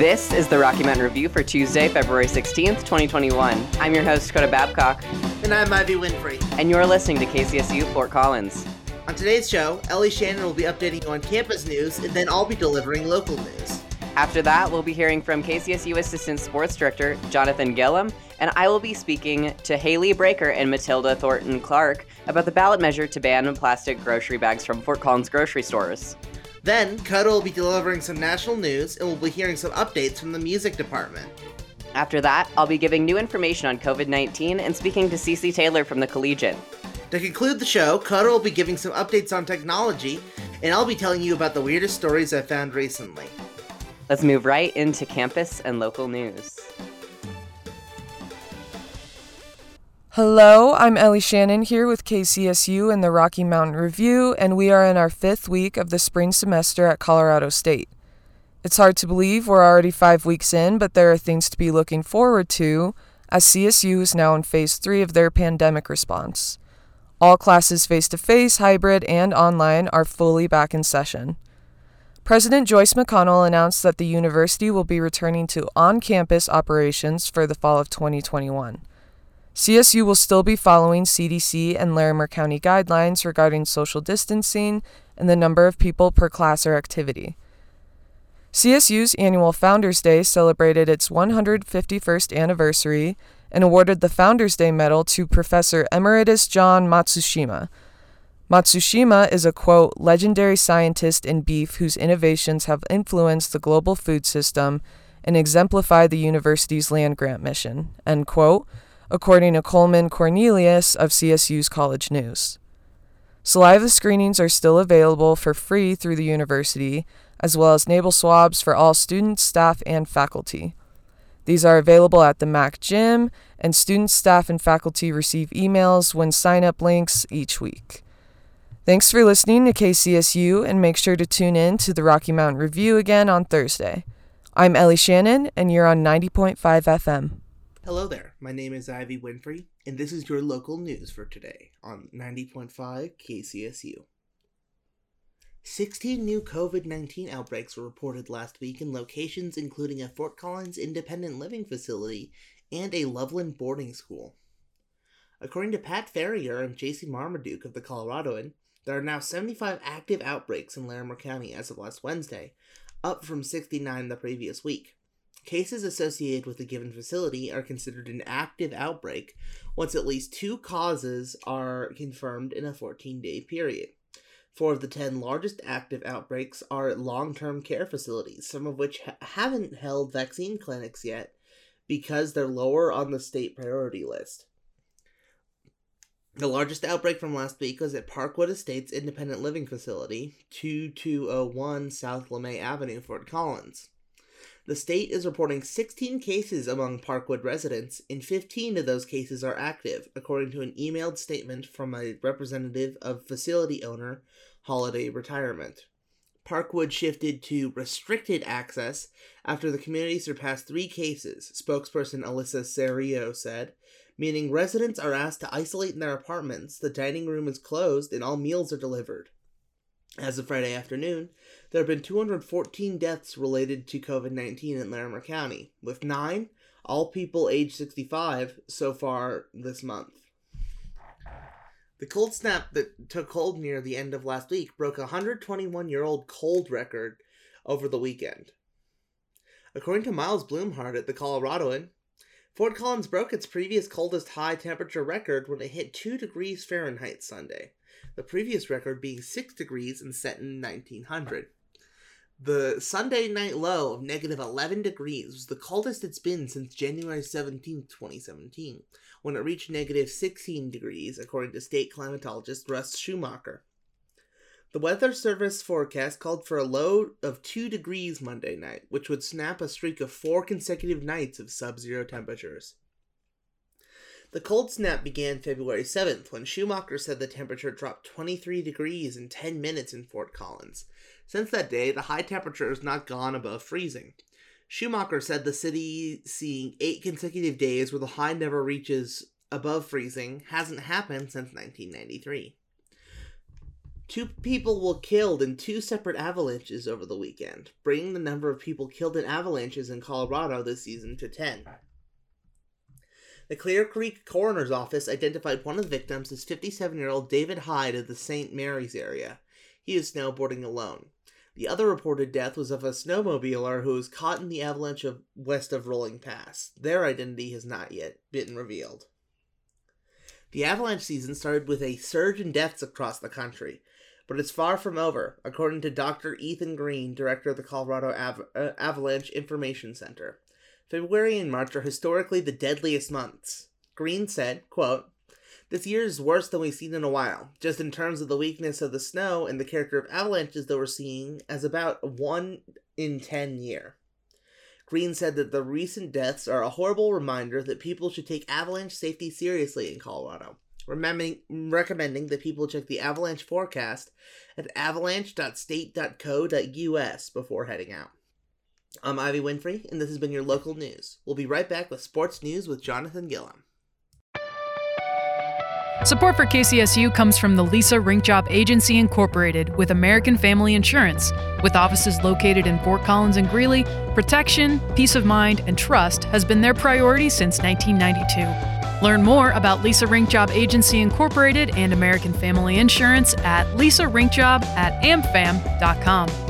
This is the Rocky Mountain Review for Tuesday, February 16th, 2021. I'm your host, Coda Babcock. And I'm Ivy Winfrey. And you're listening to KCSU Fort Collins. On today's show, Ellie Shannon will be updating you on campus news, and then I'll be delivering local news. After that, we'll be hearing from KCSU Assistant Sports Director Jonathan Gillum, and I will be speaking to Haley Breaker and Matilda Thornton Clark about the ballot measure to ban plastic grocery bags from Fort Collins grocery stores. Then, Coda will be delivering some national news, and we'll be hearing some updates from the music department. After that, I'll be giving new information on COVID 19 and speaking to Cece Taylor from the Collegiate. To conclude the show, Coda will be giving some updates on technology, and I'll be telling you about the weirdest stories I've found recently. Let's move right into campus and local news. Hello, I'm Ellie Shannon here with KCSU and the Rocky Mountain Review, and we are in our fifth week of the spring semester at Colorado State. It's hard to believe we're already five weeks in, but there are things to be looking forward to, as CSU is now in phase three of their pandemic response. All classes face to face, hybrid, and online are fully back in session. President Joyce McConnell announced that the university will be returning to on campus operations for the fall of 2021. CSU will still be following CDC and Larimer County guidelines regarding social distancing and the number of people per class or activity. CSU's annual Founders Day celebrated its 151st anniversary and awarded the Founders Day Medal to Professor Emeritus John Matsushima. Matsushima is a quote, legendary scientist in beef whose innovations have influenced the global food system and exemplify the university's land grant mission, end quote, according to Coleman Cornelius of CSU's College News. Saliva screenings are still available for free through the university, as well as nasal swabs for all students, staff, and faculty. These are available at the MAC gym, and students, staff, and faculty receive emails when sign up links each week. Thanks for listening to KCSU, and make sure to tune in to the Rocky Mountain Review again on Thursday. I'm Ellie Shannon, and you're on 90.5 FM. Hello there, my name is Ivy Winfrey, and this is your local news for today on 90.5 KCSU. 16 new COVID 19 outbreaks were reported last week in locations including a Fort Collins independent living facility and a Loveland boarding school. According to Pat Ferrier and Jacy Marmaduke of the Coloradoan, there are now 75 active outbreaks in Larimer County as of last Wednesday, up from 69 the previous week. Cases associated with a given facility are considered an active outbreak once at least two causes are confirmed in a 14 day period. Four of the 10 largest active outbreaks are at long term care facilities, some of which ha- haven't held vaccine clinics yet because they're lower on the state priority list. The largest outbreak from last week was at Parkwood Estates Independent Living Facility, 2201 South LeMay Avenue, Fort Collins. The state is reporting 16 cases among Parkwood residents, and 15 of those cases are active, according to an emailed statement from a representative of facility owner Holiday Retirement. Parkwood shifted to restricted access after the community surpassed three cases, spokesperson Alyssa Serio said, meaning residents are asked to isolate in their apartments, the dining room is closed, and all meals are delivered. As of Friday afternoon, there have been 214 deaths related to COVID 19 in Larimer County, with nine, all people age 65, so far this month. The cold snap that took hold near the end of last week broke a 121 year old cold record over the weekend. According to Miles Blumhardt at the Coloradoan, Fort Collins broke its previous coldest high temperature record when it hit 2 degrees Fahrenheit Sunday, the previous record being 6 degrees and set in 1900. The Sunday night low of negative 11 degrees was the coldest it's been since January 17, 2017, when it reached negative 16 degrees, according to state climatologist Russ Schumacher. The Weather Service forecast called for a low of 2 degrees Monday night, which would snap a streak of four consecutive nights of sub zero temperatures. The cold snap began February 7th when Schumacher said the temperature dropped 23 degrees in 10 minutes in Fort Collins. Since that day, the high temperature has not gone above freezing. Schumacher said the city seeing eight consecutive days where the high never reaches above freezing hasn't happened since 1993. Two people were killed in two separate avalanches over the weekend, bringing the number of people killed in avalanches in Colorado this season to 10. The Clear Creek Coroner's Office identified one of the victims as 57 year old David Hyde of the St. Mary's area. He is snowboarding alone. The other reported death was of a snowmobiler who was caught in the avalanche of west of Rollins Pass. Their identity has not yet been revealed. The avalanche season started with a surge in deaths across the country, but it's far from over, according to Dr. Ethan Greene, director of the Colorado Av- uh, Avalanche Information Center. February and March are historically the deadliest months. Greene said, quote, This year is worse than we've seen in a while, just in terms of the weakness of the snow and the character of avalanches that we're seeing as about one in ten year. Greene said that the recent deaths are a horrible reminder that people should take avalanche safety seriously in Colorado recommending that people check the avalanche forecast at avalanche.state.co.us before heading out. I'm Ivy Winfrey, and this has been your local news. We'll be right back with sports news with Jonathan Gillum. Support for KCSU comes from the Lisa Rink Job Agency Incorporated with American Family Insurance. With offices located in Fort Collins and Greeley, protection, peace of mind, and trust has been their priority since 1992. Learn more about Lisa Rink Job Agency Incorporated and American Family Insurance at lisarinkjob at amfam.com.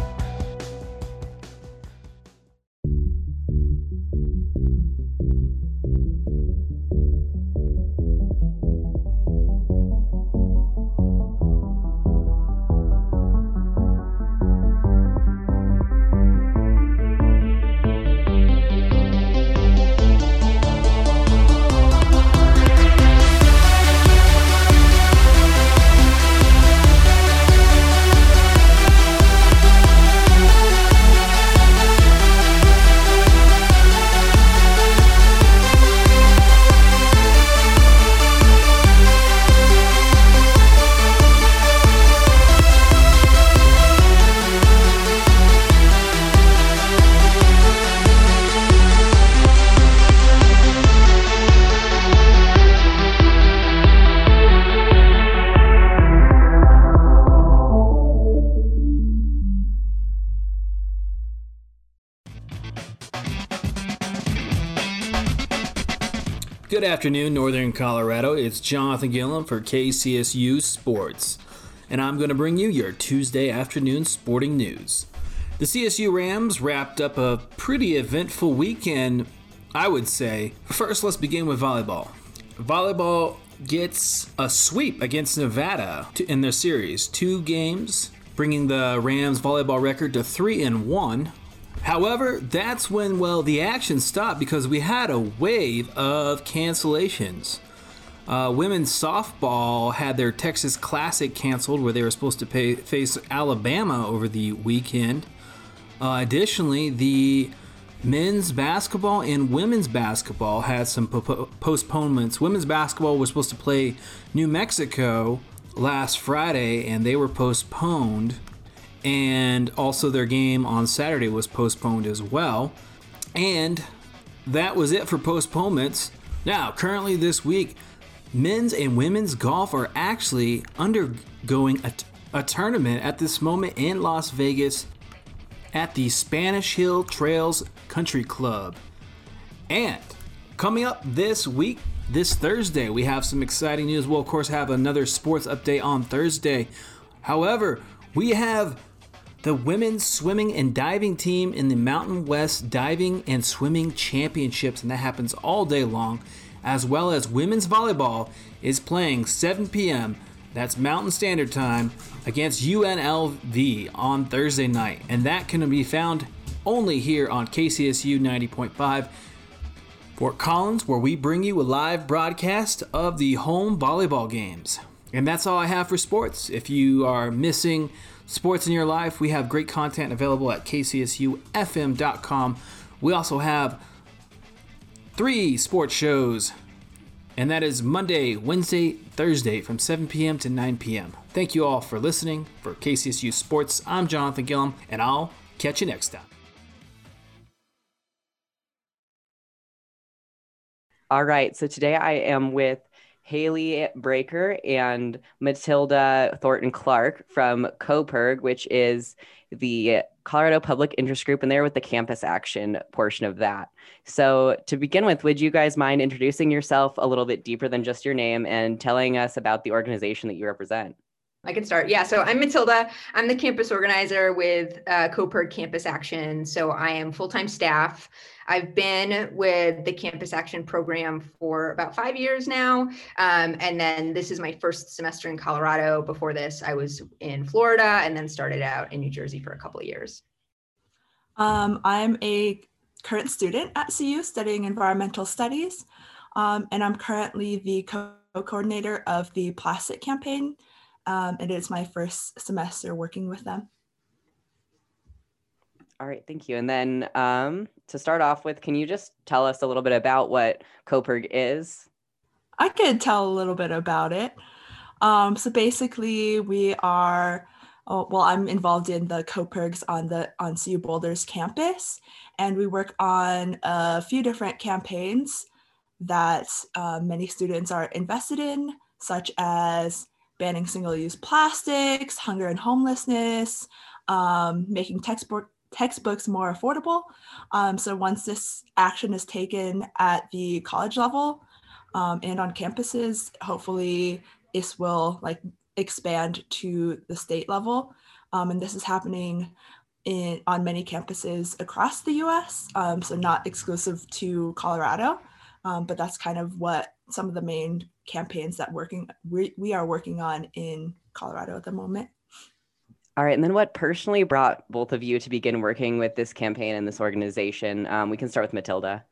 Good afternoon, Northern Colorado. It's Jonathan Gillum for KCSU Sports, and I'm going to bring you your Tuesday afternoon sporting news. The CSU Rams wrapped up a pretty eventful weekend, I would say. First, let's begin with volleyball. Volleyball gets a sweep against Nevada in their series, two games, bringing the Rams volleyball record to 3 and 1 However, that's when, well, the action stopped because we had a wave of cancellations. Uh, women's softball had their Texas Classic canceled, where they were supposed to pay, face Alabama over the weekend. Uh, additionally, the men's basketball and women's basketball had some po- postponements. Women's basketball was supposed to play New Mexico last Friday, and they were postponed and also their game on Saturday was postponed as well. And that was it for postponements. Now, currently this week, men's and women's golf are actually undergoing a, tournament at this moment in Las Vegas at the Spanish Hill Trails Country Club. And coming up this week, this Thursday, we have some exciting news. We'll, of course, have another sports update on Thursday. However, we have the women's swimming and diving team in the Mountain West Diving and Swimming Championships, and that happens all day long, as well as women's volleyball is playing 7 p.m. That's Mountain Standard Time against UNLV on Thursday night, and that can be found only here on KCSU 90.5. Fort Collins, where we bring you a live broadcast of the home volleyball games. And that's all I have for sports. If you are missing sports in your life, we have great content available at kcsufm.com. We also have three sports shows, and that is Monday, Wednesday, Thursday from 7 p.m. to 9 p.m. Thank you all for listening. For KCSU Sports, I'm Jonathan Gillum, and I'll catch you next time. All right, so today I am with Haley Breaker and Matilda Thornton Clark from COPIRG, which is the Colorado Public Interest Group, and they're with the campus action portion of that. So, to begin with, would you guys mind introducing yourself a little bit deeper than just your name and telling us about the organization that you represent? I can start. Yeah. So I'm Matilda. I'm the campus organizer with uh, Campus Action. So I am full time staff. I've been with the Campus Action program for about five years now. Um, and then this is my first semester in Colorado. Before this, I was in Florida and then started out in New Jersey for a couple of years. Um, I'm a current student at CU studying environmental studies. Um, and I'm currently the co coordinator of the plastic campaign um, it is my first semester working with them. All right, thank you. And then um, to start off with, can you just tell us a little bit about what COPIRG is? I could tell a little bit about it. Um, so basically, we are oh, well. I'm involved in the COPIRGs on the on CU Boulder's campus, and we work on a few different campaigns that uh, many students are invested in, such as banning single-use plastics, hunger and homelessness, um, making textbook textbooks more affordable. Um, so once this action is taken at the college level um, and on campuses, hopefully this will like expand to the state level. Um, and this is happening in on many campuses across the U.S. Um, so not exclusive to Colorado, um, but that's kind of what some of the main campaigns that working we, we are working on in Colorado at the moment. All right, and then what personally brought both of you to begin working with this campaign and this organization? Um, we can start with Matilda.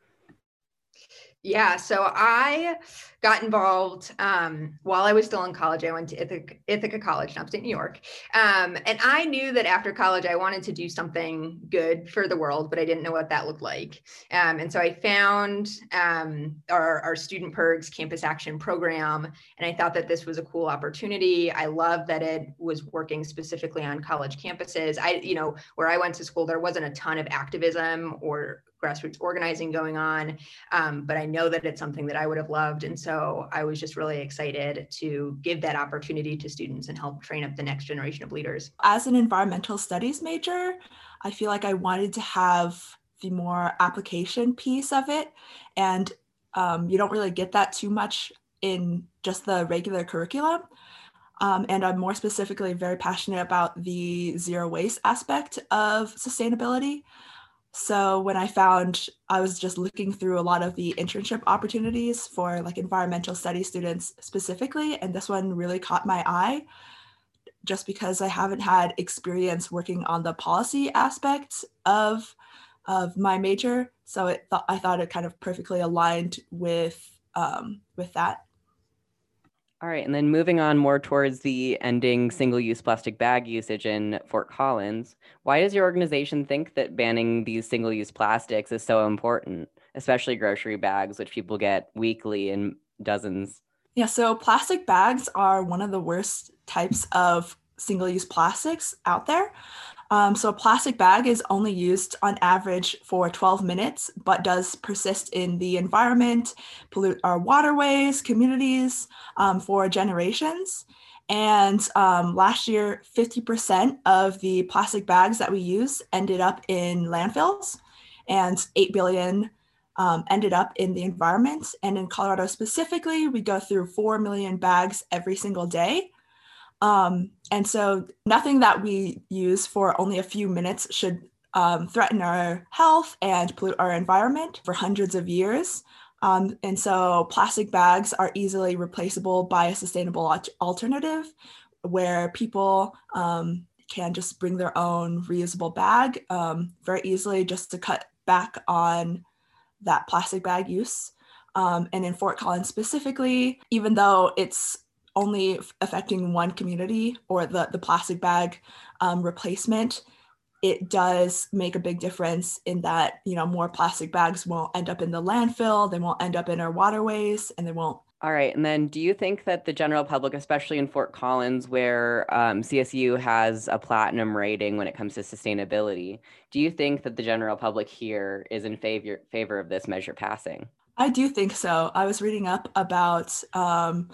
Yeah, so I got involved um, while I was still in college. I went to Ithaca, Ithaca College in upstate New York. Um, and I knew that after college, I wanted to do something good for the world, but I didn't know what that looked like. Um, and so I found um, our, our Student PIRGs Campus Action Program, and I thought that this was a cool opportunity. I love that it was working specifically on college campuses. I, you know, where I went to school, there wasn't a ton of activism or grassroots organizing going on. Um, but I know that it's something that I would have loved. And so I was just really excited to give that opportunity to students and help train up the next generation of leaders. As an environmental studies major, I feel like I wanted to have the more application piece of it. And um, you don't really get that too much in just the regular curriculum. Um, and I'm more specifically very passionate about the zero waste aspect of sustainability. So when I found I was just looking through a lot of the internship opportunities for like environmental studies students specifically, and this one really caught my eye just because I haven't had experience working on the policy aspects of of my major. So it th- I thought it kind of perfectly aligned with um, with that. All right, and then moving on more towards the ending single use plastic bag usage in Fort Collins, why does your organization think that banning these single use plastics is so important, especially grocery bags, which people get weekly in dozens? Yeah, so plastic bags are one of the worst types of single use plastics out there. Um, so a plastic bag is only used on average for 12 minutes, but does persist in the environment, pollute our waterways, communities um, for generations. And um, last year, 50% of the plastic bags that we use ended up in landfills, and 8 billion um, ended up in the environment. And in Colorado specifically, we go through 4 million bags every single day. Um, and so nothing that we use for only a few minutes should um, threaten our health and pollute our environment for hundreds of years. Um, and so plastic bags are easily replaceable by a sustainable alternative where people um, can just bring their own reusable bag um, very easily just to cut back on that plastic bag use. Um, and in Fort Collins specifically, even though it's only affecting one community or the, the plastic bag um, replacement, it does make a big difference in that, you know, more plastic bags won't end up in the landfill, they won't end up in our waterways, and they won't. All right. And then do you think that the general public, especially in Fort Collins, where um, CSU has a platinum rating when it comes to sustainability, do you think that the general public here is in favor, favor of this measure passing? I do think so. I was reading up about um,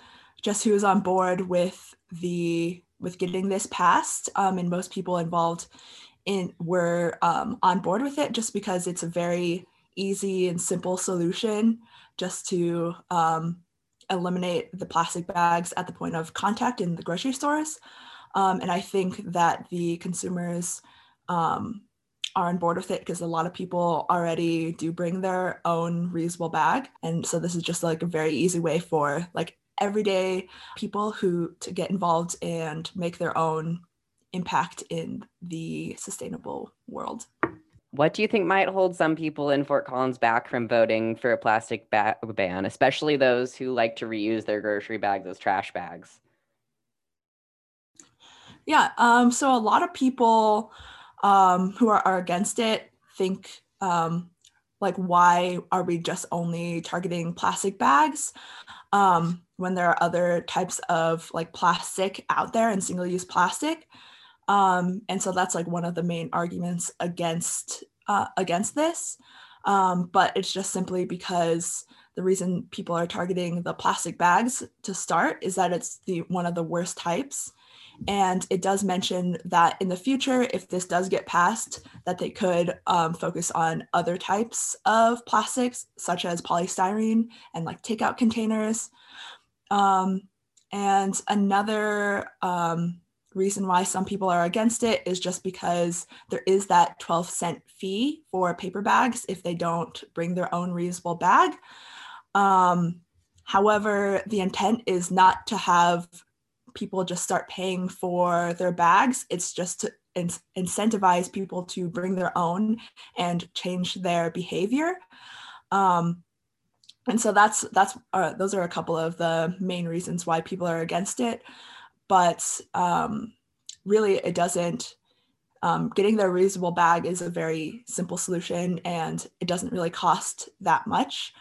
just who is on board with the with getting this passed, um, and most people involved in were um, on board with it just because it's a very easy and simple solution just to um, eliminate the plastic bags at the point of contact in the grocery stores. Um, and I think that the consumers um, are on board with it because a lot of people already do bring their own reusable bag. And so this is just like a very easy way for like everyday people who to get involved and make their own impact in the sustainable world. What do you think might hold some people in Fort Collins back from voting for a plastic ba- ban, especially those who like to reuse their grocery bags as trash bags? Yeah, um, so a lot of people um, who are, are, against it think, um, like, why are we just only targeting plastic bags um, when there are other types of like plastic out there and single use plastic? Um, and so that's like one of the main arguments against uh, against this. Um, but it's just simply because the reason people are targeting the plastic bags to start is that it's the one of the worst types. And it does mention that in the future, if this does get passed, that they could um, focus on other types of plastics, such as polystyrene and like takeout containers. Um, and another um, reason why some people are against it is just because there is that 12 cent fee for paper bags if they don't bring their own reusable bag. Um, however, the intent is not to have people just start paying for their bags. It's just to in- incentivize people to bring their own and change their behavior. Um, and so that's that's uh, those are a couple of the main reasons why people are against it. But um, really it doesn't um, getting their reusable bag is a very simple solution and it doesn't really cost that much.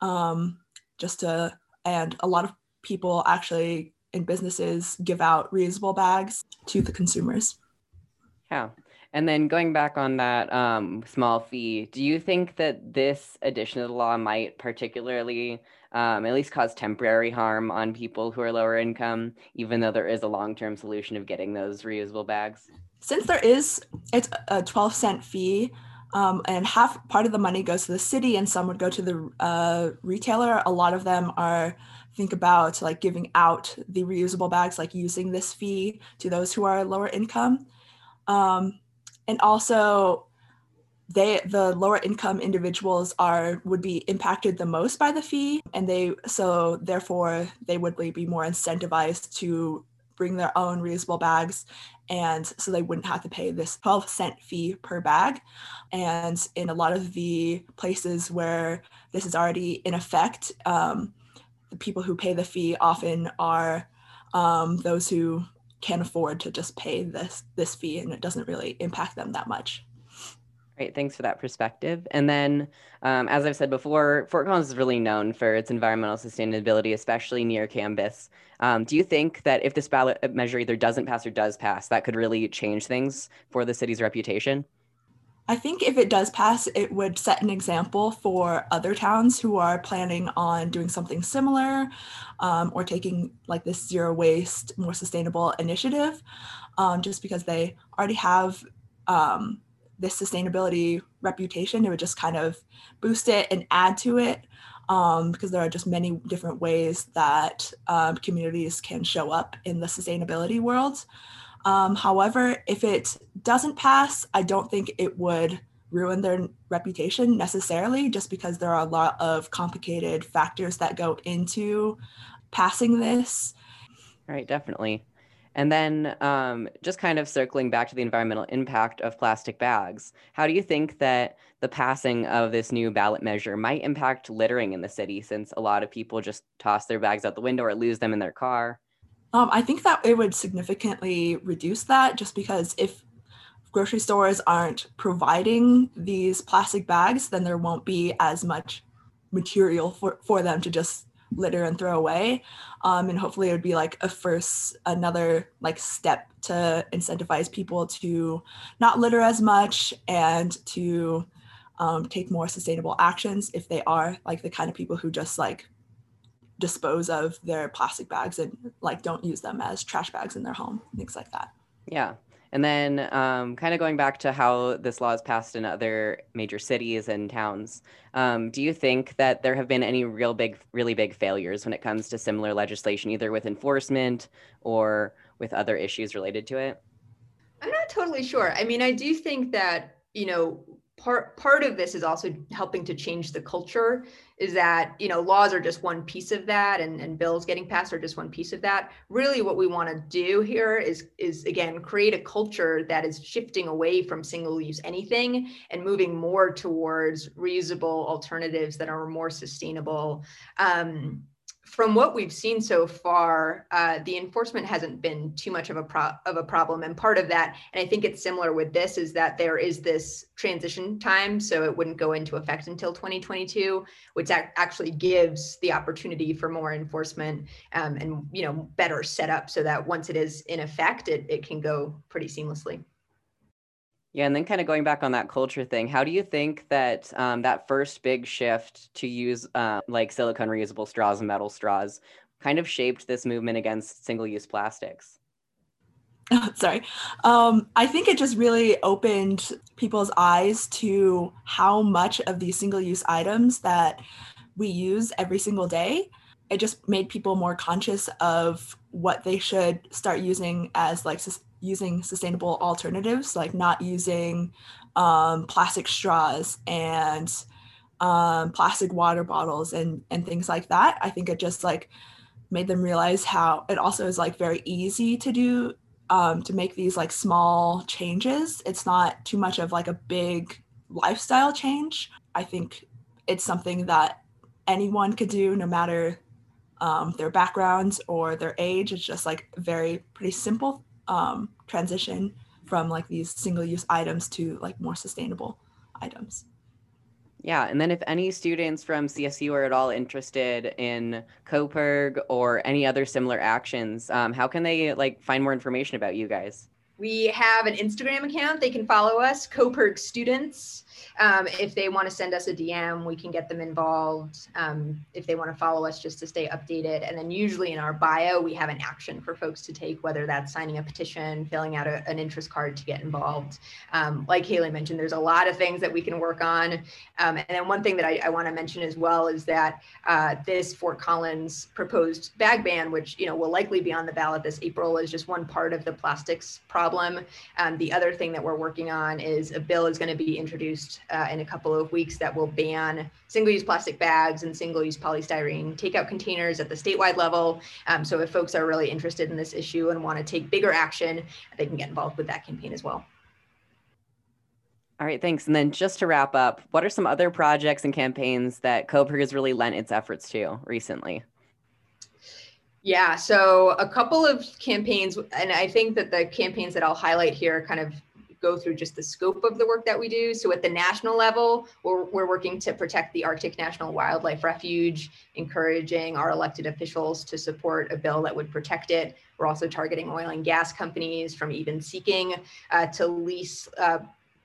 Um, just to and a lot of people actually in businesses give out reusable bags to the consumers. Yeah and then going back on that um, small fee do you think that this addition of the law might particularly um, at least cause temporary harm on people who are lower income, even though there is a long term solution of getting those reusable bags? Since there is, it's a 12 cent fee. Um, and half part of the money goes to the city and some would go to the uh, retailer a lot of them are think about like giving out the reusable bags like using this fee to those who are lower income um, and also they the lower income individuals are would be impacted the most by the fee. And they so therefore they would be more incentivized to bring their own reusable bags. And so they wouldn't have to pay this 12 cent fee per bag. And in a lot of the places where this is already in effect um, the people who pay the fee often are um, those who can afford to just pay this this fee and it doesn't really impact them that much Great, thanks for that perspective. And then, um, as I've said before, Fort Collins is really known for its environmental sustainability, especially near campus. Um, do you think that if this ballot measure either doesn't pass or does pass, that could really change things for the city's reputation? I think if it does pass, it would set an example for other towns who are planning on doing something similar um, or taking like this zero waste, more sustainable initiative, um, just because they already have um, this sustainability reputation. It would just kind of boost it and add to it um, because there are just many different ways that um, communities can show up in the sustainability world. Um, however, if it doesn't pass, I don't think it would ruin their reputation necessarily, just because there are a lot of complicated factors that go into passing this. Right, definitely. And then um, just kind of circling back to the environmental impact of plastic bags, how do you think that the passing of this new ballot measure might impact littering in the city since a lot of people just toss their bags out the window or lose them in their car? Um, I think that it would significantly reduce that just because if grocery stores aren't providing these plastic bags, then there won't be as much material for, for them to just litter and throw away. Um, and hopefully it would be like a first another like step to incentivize people to not litter as much and to um, take more sustainable actions if they are like the kind of people who just like dispose of their plastic bags and like don't use them as trash bags in their home, things like that. Yeah. And then, um, kind of going back to how this law is passed in other major cities and towns, um, do you think that there have been any real big, really big failures when it comes to similar legislation, either with enforcement or with other issues related to it? I'm not totally sure. I mean, I do think that, you know, part part of this is also helping to change the culture is that you know laws are just one piece of that and, and bills getting passed are just one piece of that. Really what we want to do here is is again create a culture that is shifting away from single use anything and moving more towards reusable alternatives that are more sustainable. Um, from what we've seen so far, uh, the enforcement hasn't been too much of a pro- of a problem, and part of that, and I think it's similar with this, is that there is this transition time, so it wouldn't go into effect until 2022, which ac- actually gives the opportunity for more enforcement um, and you know better setup, so that once it is in effect, it it can go pretty seamlessly. Yeah, and then kind of going back on that culture thing, how do you think that um, that first big shift to use uh, like silicone reusable straws and metal straws kind of shaped this movement against single-use plastics? Sorry. Um, I think it just really opened people's eyes to how much of these single-use items that we use every single day. It just made people more conscious of what they should start using as like using sustainable alternatives, like not using um, plastic straws and um, plastic water bottles and and things like that. I think it just like made them realize how it also is like very easy to do um, to make these like small changes. It's not too much of like a big lifestyle change. I think it's something that anyone could do, no matter um, their backgrounds or their age. It's just like very pretty simple um, transition from like these single use items to like more sustainable items. Yeah, and then if any students from CSU are at all interested in CoPIRG or any other similar actions, um, how can they like find more information about you guys? We have an Instagram account. They can follow us, CoPIRG Students. Um, if they want to send us a DM, we can get them involved. Um, if they want to follow us just to stay updated. And then usually in our bio, we have an action for folks to take, whether that's signing a petition, filling out a, an interest card to get involved. Um, like Haley mentioned, there's a lot of things that we can work on. Um, and then one thing that I, I want to mention as well is that uh, this Fort Collins proposed bag ban, which you know will likely be on the ballot this April, is just one part of the plastics problem. Um, the other thing that we're working on is a bill is going to be introduced uh, in a couple of weeks that will ban single-use plastic bags and single-use polystyrene takeout containers at the statewide level. Um, so if folks are really interested in this issue and want to take bigger action, they can get involved with that campaign as well. All right, thanks. And then just to wrap up, what are some other projects and campaigns that CoPIRG has really lent its efforts to recently? Yeah, so a couple of campaigns, and I think that the campaigns that I'll highlight here kind of go through just the scope of the work that we do. So at the national level, we're, we're working to protect the Arctic National Wildlife Refuge, encouraging our elected officials to support a bill that would protect it. We're also targeting oil and gas companies from even seeking uh, to lease uh,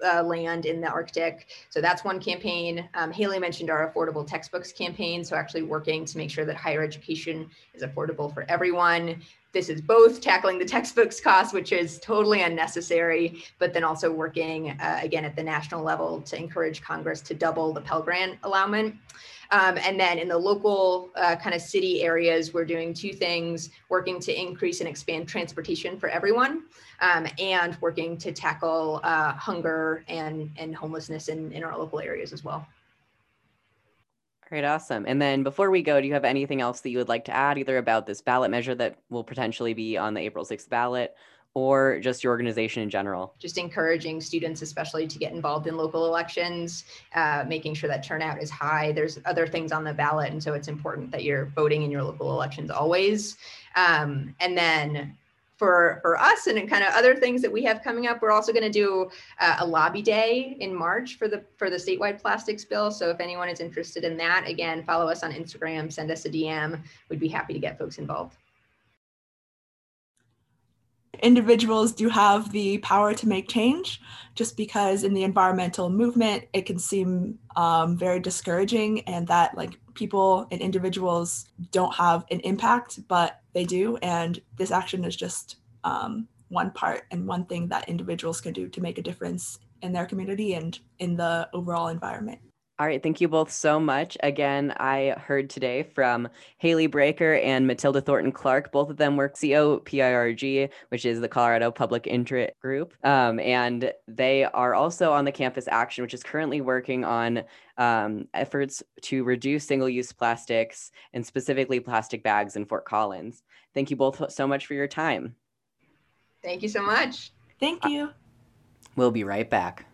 uh, land in the Arctic. So that's one campaign. Um, Haley mentioned our affordable textbooks campaign. So actually working to make sure that higher education is affordable for everyone this is both tackling the textbooks cost, which is totally unnecessary, but then also working uh, again at the national level to encourage Congress to double the Pell Grant allowance. Um, and then in the local uh, kind of city areas, we're doing two things working to increase and expand transportation for everyone, um, and working to tackle uh, hunger and, and homelessness in, in our local areas as well. All right, awesome. And then before we go, do you have anything else that you would like to add, either about this ballot measure that will potentially be on the April 6th ballot, or just your organization in general? Just encouraging students, especially to get involved in local elections, uh, making sure that turnout is high. There's other things on the ballot, and so it's important that you're voting in your local elections always. Um, and then for for us and kind of other things that we have coming up. We're also going to do uh, a lobby day in march for the for the statewide plastics bill. So if anyone is interested in that again follow us on instagram send us a dm we'd be happy to get folks involved. Individuals do have the power to make change. Just because in the environmental movement it can seem um, very discouraging and that like people and individuals don't have an impact but they do and this action is just um, one part and one thing that individuals can do to make a difference in their community and in the overall environment all right, thank you both so much. Again, I heard today from Haley Breaker and Matilda Thornton Clark. Both of them work COPIRG, which is the Colorado Public Interest Group. Um, and they are also on the Campus Action, which is currently working on um, efforts to reduce single use plastics and specifically plastic bags in Fort Collins. Thank you both so much for your time. Thank you so much. Thank you. We'll be right back.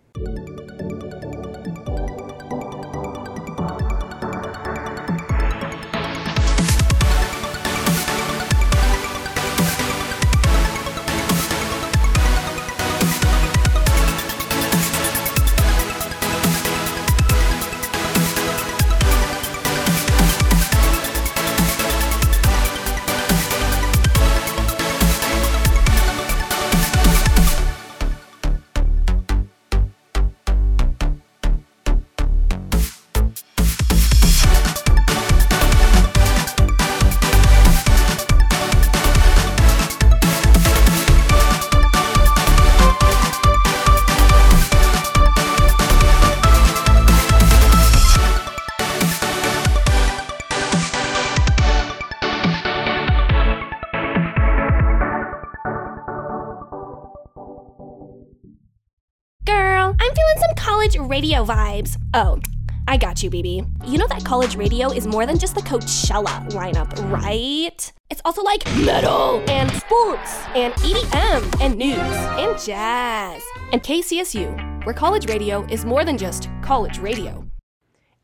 Radio vibes. Oh, I got you, BB. You know that college radio is more than just the Coachella lineup, right? It's also like metal and sports and EDM and news and jazz. And KCSU, where college radio is more than just college radio.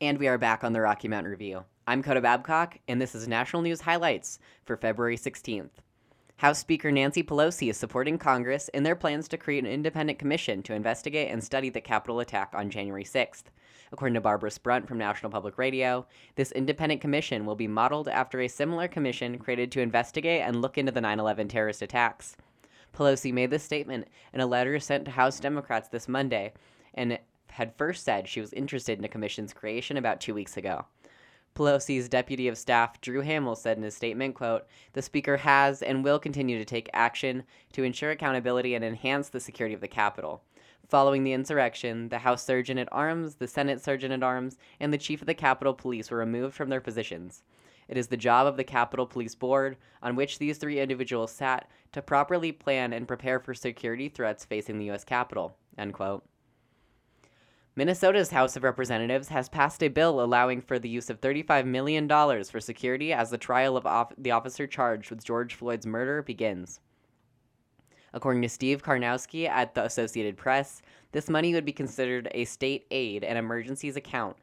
And we are back on the Rocky Mountain Review. I'm Coda Babcock, and this is National News Highlights for February 16th. House Speaker Nancy Pelosi is supporting Congress in their plans to create an independent commission to investigate and study the Capitol attack on January 6th. According to Barbara Sprunt from National Public Radio, this independent commission will be modeled after a similar commission created to investigate and look into the 9 11 terrorist attacks. Pelosi made this statement in a letter sent to House Democrats this Monday and had first said she was interested in a commission's creation about two weeks ago. Pelosi's deputy of staff, Drew Hamill, said in his statement, quote, The speaker has and will continue to take action to ensure accountability and enhance the security of the Capitol. Following the insurrection, the House Sergeant at Arms, the Senate Sergeant at Arms, and the Chief of the Capitol Police were removed from their positions. It is the job of the Capitol Police Board, on which these three individuals sat, to properly plan and prepare for security threats facing the U.S. Capitol. End quote. Minnesota's House of Representatives has passed a bill allowing for the use of $35 million for security as the trial of the officer charged with George Floyd's murder begins. According to Steve Karnowski at the Associated Press, this money would be considered a state aid and emergencies account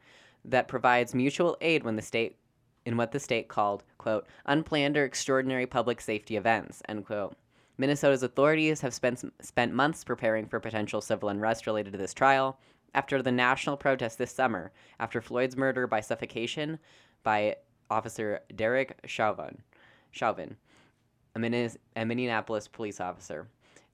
that provides mutual aid when the state in what the state called, quote, unplanned or extraordinary public safety events, end quote. Minnesota's authorities have spent, spent months preparing for potential civil unrest related to this trial, after the national protest this summer after Floyd's murder by suffocation by Officer Derek Chauvin, Chauvin a, Minneapolis police officer.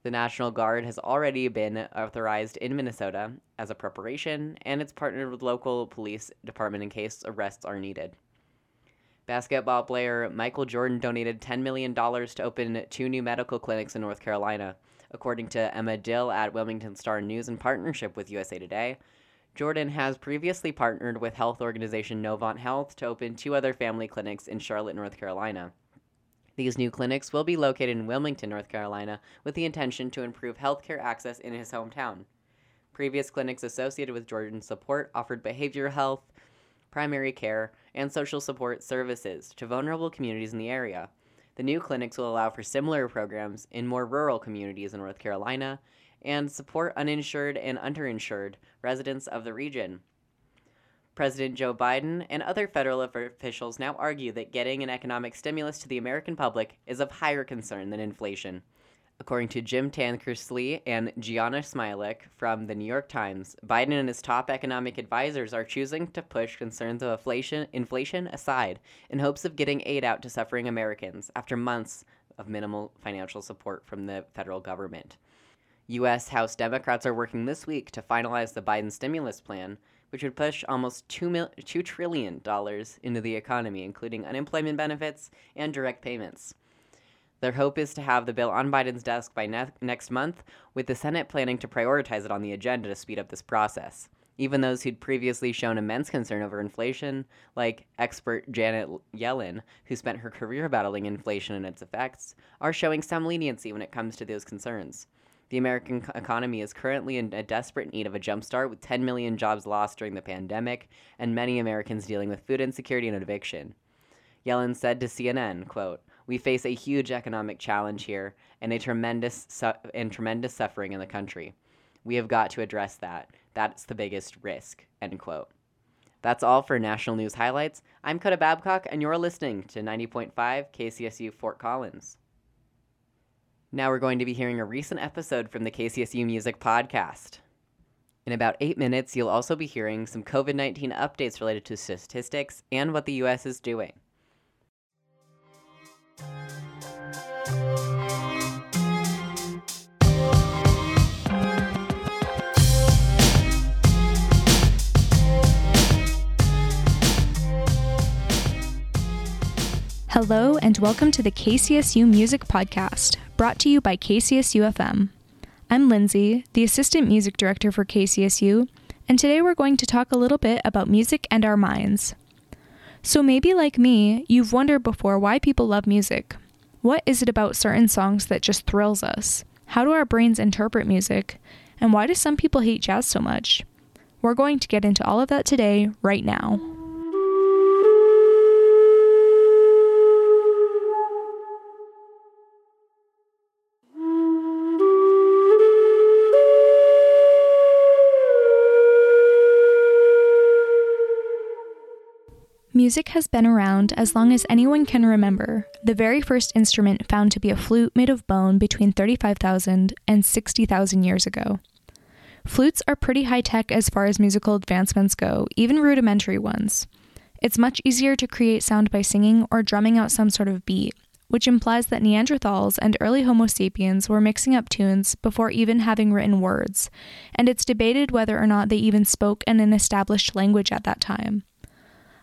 The National Guard has already been authorized in Minnesota as a preparation, and it's partnered with local police department in case arrests are needed. Basketball player Michael Jordan donated $10 million to open two new medical clinics in North Carolina according to Emma Dill at Wilmington Star News in partnership with USA Today. Jordan has previously partnered with health organization Novant Health to open two other family clinics in Charlotte, North Carolina. These new clinics will be located in Wilmington, North Carolina, with the intention to improve healthcare access in his hometown. Previous clinics associated with Jordan's support offered behavioral health, primary care, and social support services to vulnerable communities in the area. The new clinics will allow for similar programs in more rural communities in North Carolina and support uninsured and underinsured residents of the region. President Joe Biden and other federal officials now argue that getting an economic stimulus to the American public is of higher concern than inflation. According to Jim Tankersley and Jeanna Smialek from the New York Times, Biden and his top economic advisors are choosing to push concerns of inflation, inflation aside in hopes of getting aid out to suffering Americans after months of minimal financial support from the federal government. U.S. House Democrats are working this week to finalize the Biden stimulus plan, which would push almost 2, mil- $2 trillion into the economy, including unemployment benefits and direct payments. Their hope is to have the bill on Biden's desk by ne- next month, with the Senate planning to prioritize it on the agenda to speed up this process. Even those who'd previously shown immense concern over inflation, like expert Janet Yellen, who spent her career battling inflation and its effects, are showing some leniency when it comes to those concerns. The American economy is currently in a desperate need of a jumpstart with 10 million jobs lost during the pandemic and many Americans dealing with food insecurity and eviction. Yellen said to CNN, quote, "We face a huge economic challenge here and a tremendous su- and tremendous suffering in the country. We have got to address that. That's the biggest risk." End quote. That's all for national news highlights. I'm Coda Babcock, and you're listening to 90.5 KCSU Fort Collins. Now we're going to be hearing a recent episode from the KCSU Music Podcast. In about eight minutes, you'll also be hearing some COVID 19 updates related to statistics and what the U.S. is doing. Hello, and welcome to the KCSU Music Podcast, brought to you by KCSU FM. I'm Lindsay, the Assistant Music Director for KCSU, and today we're going to talk a little bit about music and our minds. So, maybe like me, you've wondered before why people love music. What is it about certain songs that just thrills us? How do our brains interpret music? And why do some people hate jazz so much? We're going to get into all of that today, right now. Music has been around as long as anyone can remember. The very first instrument found to be a flute made of bone between 35,000 and 60,000 years ago. Flutes are pretty high tech as far as musical advancements go, even rudimentary ones. It's much easier to create sound by singing or drumming out some sort of beat, which implies that Neanderthals and early Homo sapiens were mixing up tunes before even having written words, and it's debated whether or not they even spoke in an established language at that time.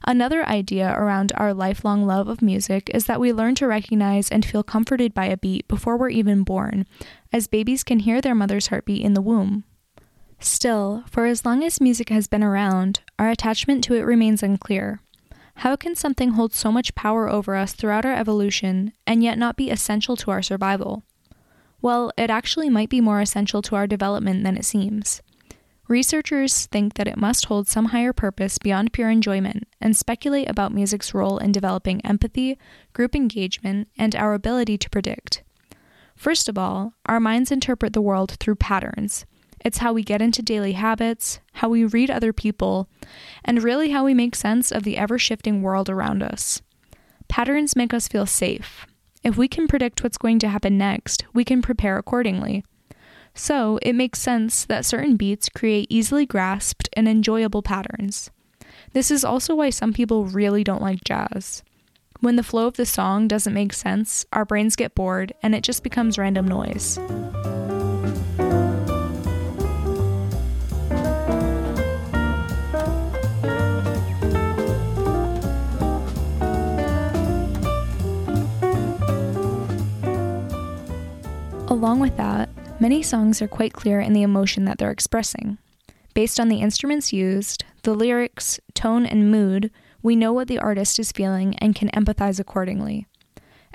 Another idea around our lifelong love of music is that we learn to recognize and feel comforted by a beat before we're even born, as babies can hear their mother's heartbeat in the womb. Still, for as long as music has been around, our attachment to it remains unclear. How can something hold so much power over us throughout our evolution and yet not be essential to our survival? Well, it actually might be more essential to our development than it seems. Researchers think that it must hold some higher purpose beyond pure enjoyment and speculate about music's role in developing empathy, group engagement, and our ability to predict. First of all, our minds interpret the world through patterns. It's how we get into daily habits, how we read other people, and really how we make sense of the ever shifting world around us. Patterns make us feel safe. If we can predict what's going to happen next, we can prepare accordingly. So, it makes sense that certain beats create easily grasped and enjoyable patterns. This is also why some people really don't like jazz. When the flow of the song doesn't make sense, our brains get bored and it just becomes random noise. Along with that, many songs are quite clear in the emotion that they're expressing. Based on the instruments used, the lyrics, tone, and mood, we know what the artist is feeling and can empathize accordingly.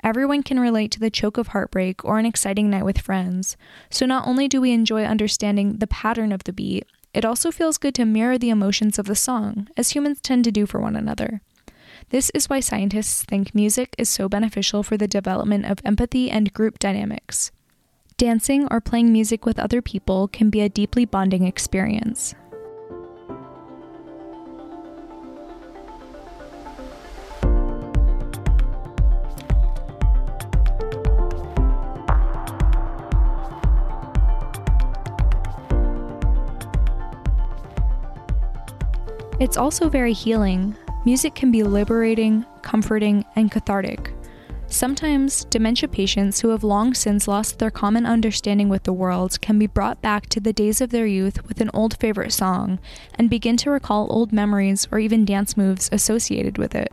Everyone can relate to the choke of heartbreak or an exciting night with friends, so not only do we enjoy understanding the pattern of the beat, it also feels good to mirror the emotions of the song, as humans tend to do for one another. This is why scientists think music is so beneficial for the development of empathy and group dynamics. Dancing or playing music with other people can be a deeply bonding experience. It's also very healing. Music can be liberating, comforting, and cathartic. Sometimes, dementia patients who have long since lost their common understanding with the world can be brought back to the days of their youth with an old favorite song and begin to recall old memories or even dance moves associated with it.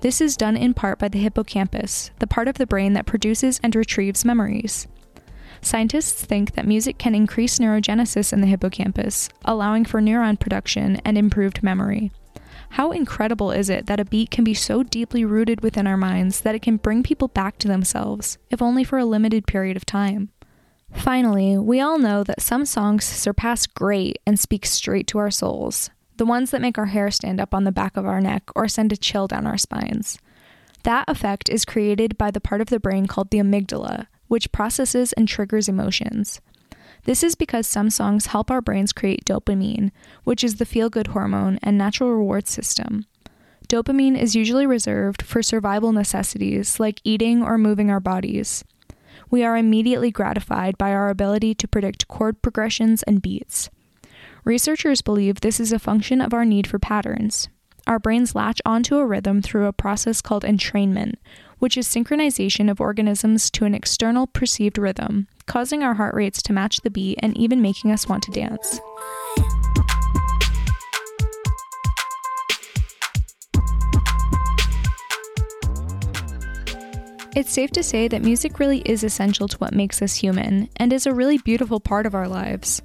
This is done in part by the hippocampus, the part of the brain that produces and retrieves memories. Scientists think that music can increase neurogenesis in the hippocampus, allowing for neuron production and improved memory. How incredible is it that a beat can be so deeply rooted within our minds that it can bring people back to themselves, if only for a limited period of time? Finally, we all know that some songs surpass great and speak straight to our souls, the ones that make our hair stand up on the back of our neck or send a chill down our spines. That effect is created by the part of the brain called the amygdala, which processes and triggers emotions. This is because some songs help our brains create dopamine, which is the feel good hormone and natural reward system. Dopamine is usually reserved for survival necessities like eating or moving our bodies. We are immediately gratified by our ability to predict chord progressions and beats. Researchers believe this is a function of our need for patterns. Our brains latch onto a rhythm through a process called entrainment, which is synchronization of organisms to an external perceived rhythm, causing our heart rates to match the beat and even making us want to dance. It's safe to say that music really is essential to what makes us human and is a really beautiful part of our lives.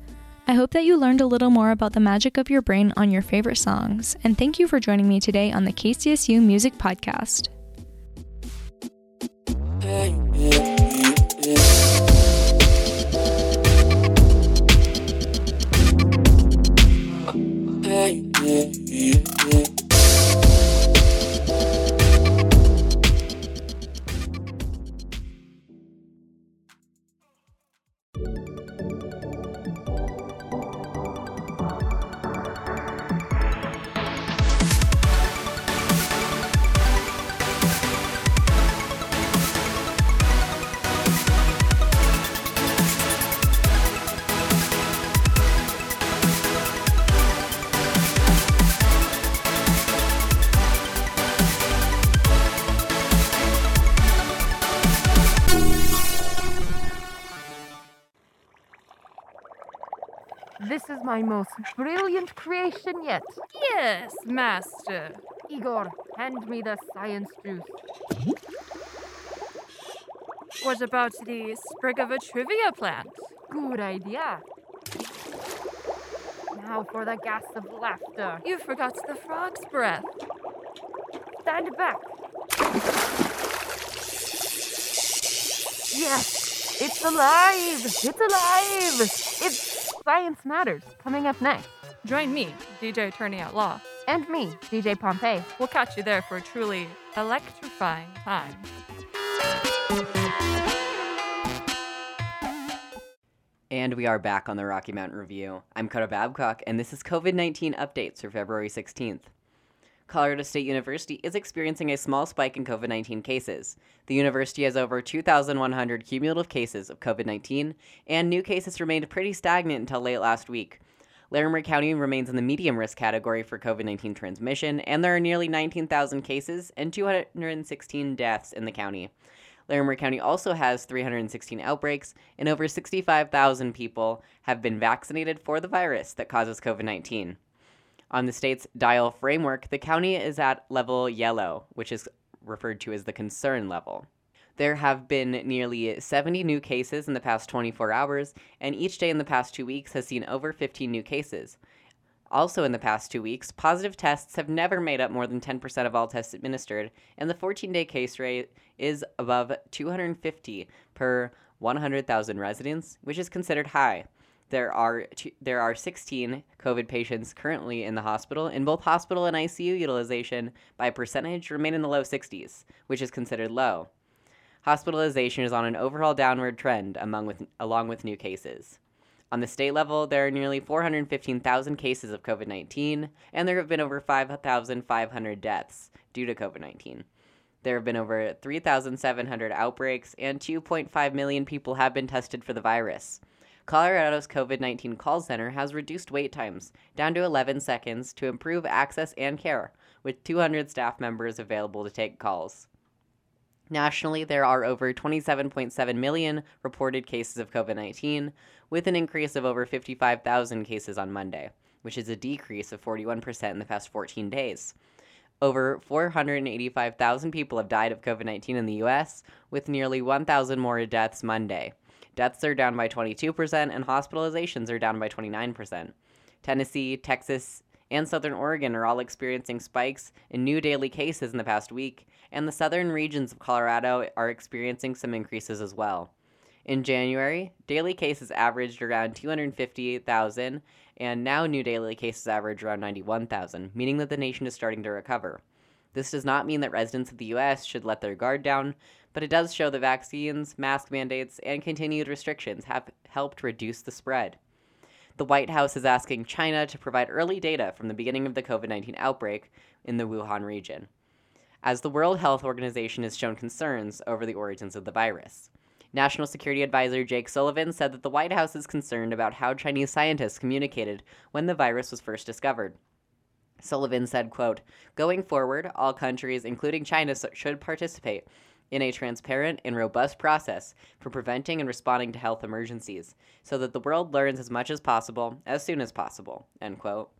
I hope that you learned a little more about the magic of your brain on your favorite songs, and thank you for joining me today on the KCSU Music Podcast. This is my most brilliant creation yet. Yes, master. Igor, hand me the science juice. What about the sprig of a trivia plant? Good idea. Now for the gas of laughter. You forgot the frog's breath. Stand back. Yes, it's alive. It's alive. It's Science Matters coming up next. Join me, DJ Attorney at Law. And me, DJ Pompey. We'll catch you there for a truly electrifying time. And we are back on the Rocky Mountain Review. I'm Coda Babcock, and this is COVID 19 updates for February 16th. Colorado State University is experiencing a small spike in COVID 19 cases. The university has over 2,100 cumulative cases of COVID 19, and new cases remained pretty stagnant until late last week. Larimer County remains in the medium risk category for COVID 19 transmission, and there are nearly 19,000 cases and 216 deaths in the county. Larimer County also has 316 outbreaks, and over 65,000 people have been vaccinated for the virus that causes COVID 19. On the state's dial framework, the county is at level yellow, which is referred to as the concern level. There have been nearly 70 new cases in the past 24 hours, and each day in the past two weeks has seen over 15 new cases. Also, in the past two weeks, positive tests have never made up more than 10% of all tests administered, and the 14 day case rate is above 250 per 100,000 residents, which is considered high. There are two, there are 16 COVID patients currently in the hospital, In both hospital and ICU utilization by percentage remain in the low 60s, which is considered low. Hospitalization is on an overall downward trend among with, along with new cases. On the state level, there are nearly 415,000 cases of COVID 19, and there have been over 5,500 deaths due to COVID 19. There have been over 3,700 outbreaks, and 2.5 million people have been tested for the virus. Colorado's COVID 19 call center has reduced wait times down to 11 seconds to improve access and care, with 200 staff members available to take calls. Nationally, there are over 27.7 million reported cases of COVID 19, with an increase of over 55,000 cases on Monday, which is a decrease of 41% in the past 14 days. Over 485,000 people have died of COVID 19 in the US, with nearly 1,000 more deaths Monday. Deaths are down by 22%, and hospitalizations are down by 29%. Tennessee, Texas, and Southern Oregon are all experiencing spikes in new daily cases in the past week, and the southern regions of Colorado are experiencing some increases as well. In January, daily cases averaged around 258,000, and now new daily cases average around 91,000, meaning that the nation is starting to recover. This does not mean that residents of the U.S. should let their guard down, but it does show that vaccines, mask mandates, and continued restrictions have helped reduce the spread. The White House is asking China to provide early data from the beginning of the COVID 19 outbreak in the Wuhan region, as the World Health Organization has shown concerns over the origins of the virus. National Security Advisor Jake Sullivan said that the White House is concerned about how Chinese scientists communicated when the virus was first discovered. Sullivan said, quote, Going forward, all countries, including China, should participate in a transparent and robust process for preventing and responding to health emergencies so that the world learns as much as possible as soon as possible, end quote.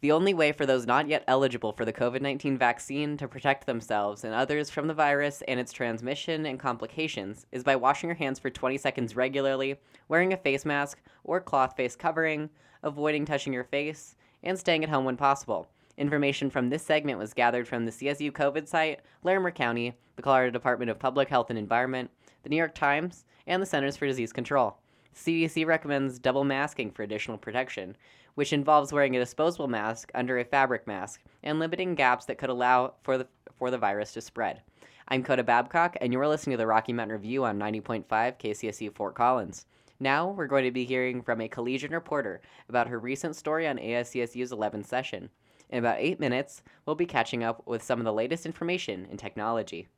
The only way for those not yet eligible for the COVID 19 vaccine to protect themselves and others from the virus and its transmission and complications is by washing your hands for 20 seconds regularly, wearing a face mask or cloth face covering, avoiding touching your face, and staying at home when possible. Information from this segment was gathered from the CSU COVID site, Larimer County, the Colorado Department of Public Health and Environment, the New York Times, and the Centers for Disease Control. CDC recommends double masking for additional protection, which involves wearing a disposable mask under a fabric mask and limiting gaps that could allow for the, for the virus to spread. I'm Coda Babcock, and you're listening to the Rocky Mountain Review on 90.5 KCSU Fort Collins. Now, we're going to be hearing from a collegian reporter about her recent story on ASCSU's 11th session. In about eight minutes, we'll be catching up with some of the latest information in technology.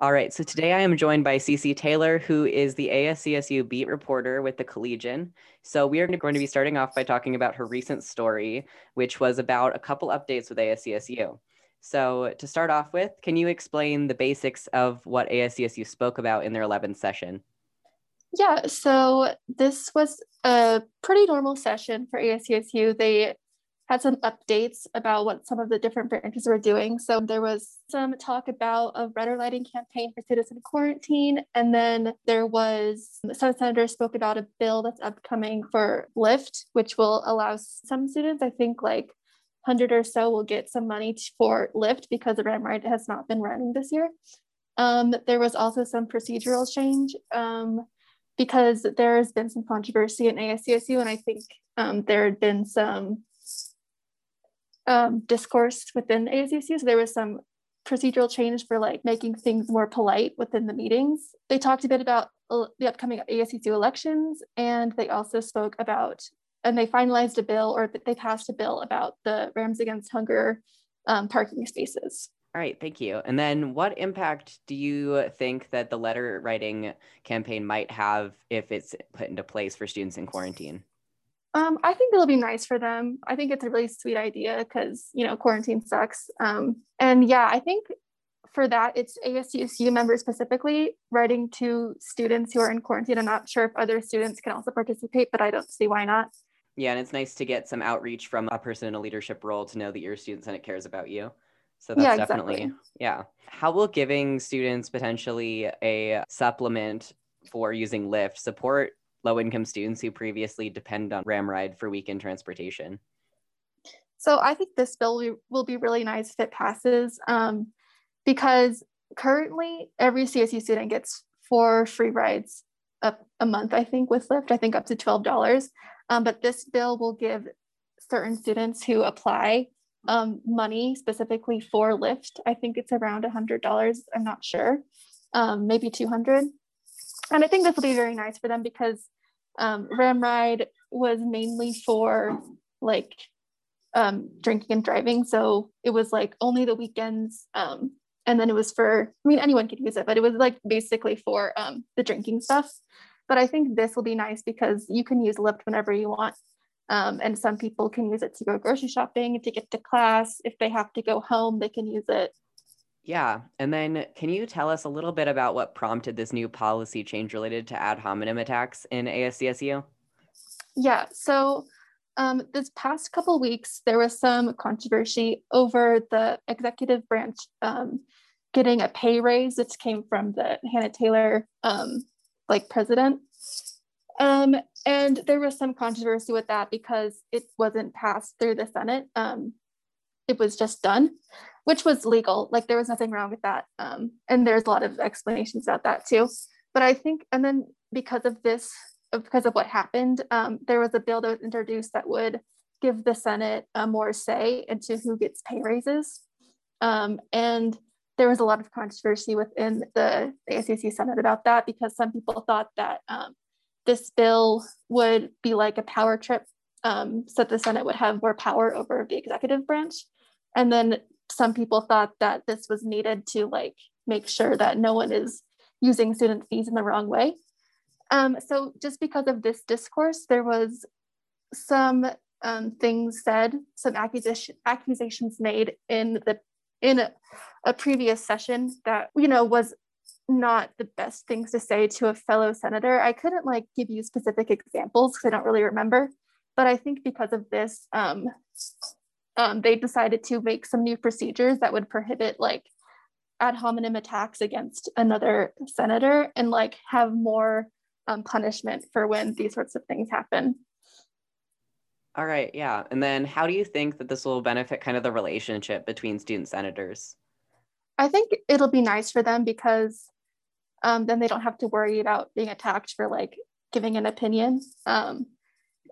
All right, so today I am joined by Cece Taylor, who is the ASCSU beat reporter with the Collegian. So we are going to be starting off by talking about her recent story, which was about a couple updates with ASCSU. So to start off with, can you explain the basics of what ASCSU spoke about in their 11th session? Yeah, so this was a pretty normal session for ASCSU. They had some updates about what some of the different branches were doing. So there was some talk about a red lighting campaign for citizen quarantine. And then there was some senators spoke about a bill that's upcoming for Lyft, which will allow some students, I think like 100 or so, will get some money for Lyft because the Ram Ride has not been running this year. Um, there was also some procedural change um, because there has been some controversy in ASCSU, and I think um, there had been some um, discourse within ASCSU. So there was some procedural change for like making things more polite within the meetings. They talked a bit about the upcoming ASCSU elections, and they also spoke about, and they finalized a bill or they passed a bill about the Rams Against Hunger um, parking spaces. All right, thank you. And then what impact do you think that the letter writing campaign might have if it's put into place for students in quarantine? Um, I think it'll be nice for them. I think it's a really sweet idea because you know quarantine sucks. Um, and yeah, I think for that it's ASCSU members specifically writing to students who are in quarantine. I'm not sure if other students can also participate, but I don't see why not. Yeah, and it's nice to get some outreach from a person in a leadership role to know that your student senate cares about you. So that's yeah, definitely yeah. How will giving students potentially a supplement for using Lyft support low income students who previously depend on Ramride for weekend transportation? So I think this bill will be, will be really nice if it passes um, because currently every CSU student gets four free rides a, a month, I think, with Lyft, I think up to $12. Um, but this bill will give certain students who apply um, money specifically for Lyft. I think it's around $100. I'm not sure, um, maybe 200 and I think this will be very nice for them because um, Ramride was mainly for like um, drinking and driving. So it was like only the weekends. Um, and then it was for, I mean, anyone could use it, but it was like basically for um, the drinking stuff. But I think this will be nice because you can use Lyft whenever you want. Um, and some people can use it to go grocery shopping, to get to class. If they have to go home, they can use it Yeah. And then can you tell us a little bit about what prompted this new policy change related to ad hominem attacks in ASCSU? Yeah. So um, this past couple weeks, there was some controversy over the executive branch um, getting a pay raise, which came from the Hannah Taylor um, like president. Um, and there was some controversy with that because it wasn't passed through the Senate. Um, it was just done, which was legal. Like there was nothing wrong with that. Um, and there's a lot of explanations about that too. But I think, and then because of this, because of what happened, um, there was a bill that was introduced that would give the Senate a more say into who gets pay raises. Um, and there was a lot of controversy within the, the ACC Senate about that because some people thought that um, this bill would be like a power trip um, so the Senate would have more power over the executive branch. And then some people thought that this was needed to like make sure that no one is using student fees in the wrong way. Um, so just because of this discourse, there was some um, things said, some accusation, accusations made in the in a, a previous session that you know was not the best things to say to a fellow senator. I couldn't like give you specific examples because I don't really remember, but I think because of this, um, um, they decided to make some new procedures that would prohibit like ad hominem attacks against another senator and like have more um, punishment for when these sorts of things happen. All right, yeah. And then how do you think that this will benefit kind of the relationship between student senators? I think it'll be nice for them because um, then they don't have to worry about being attacked for like giving an opinion. Um,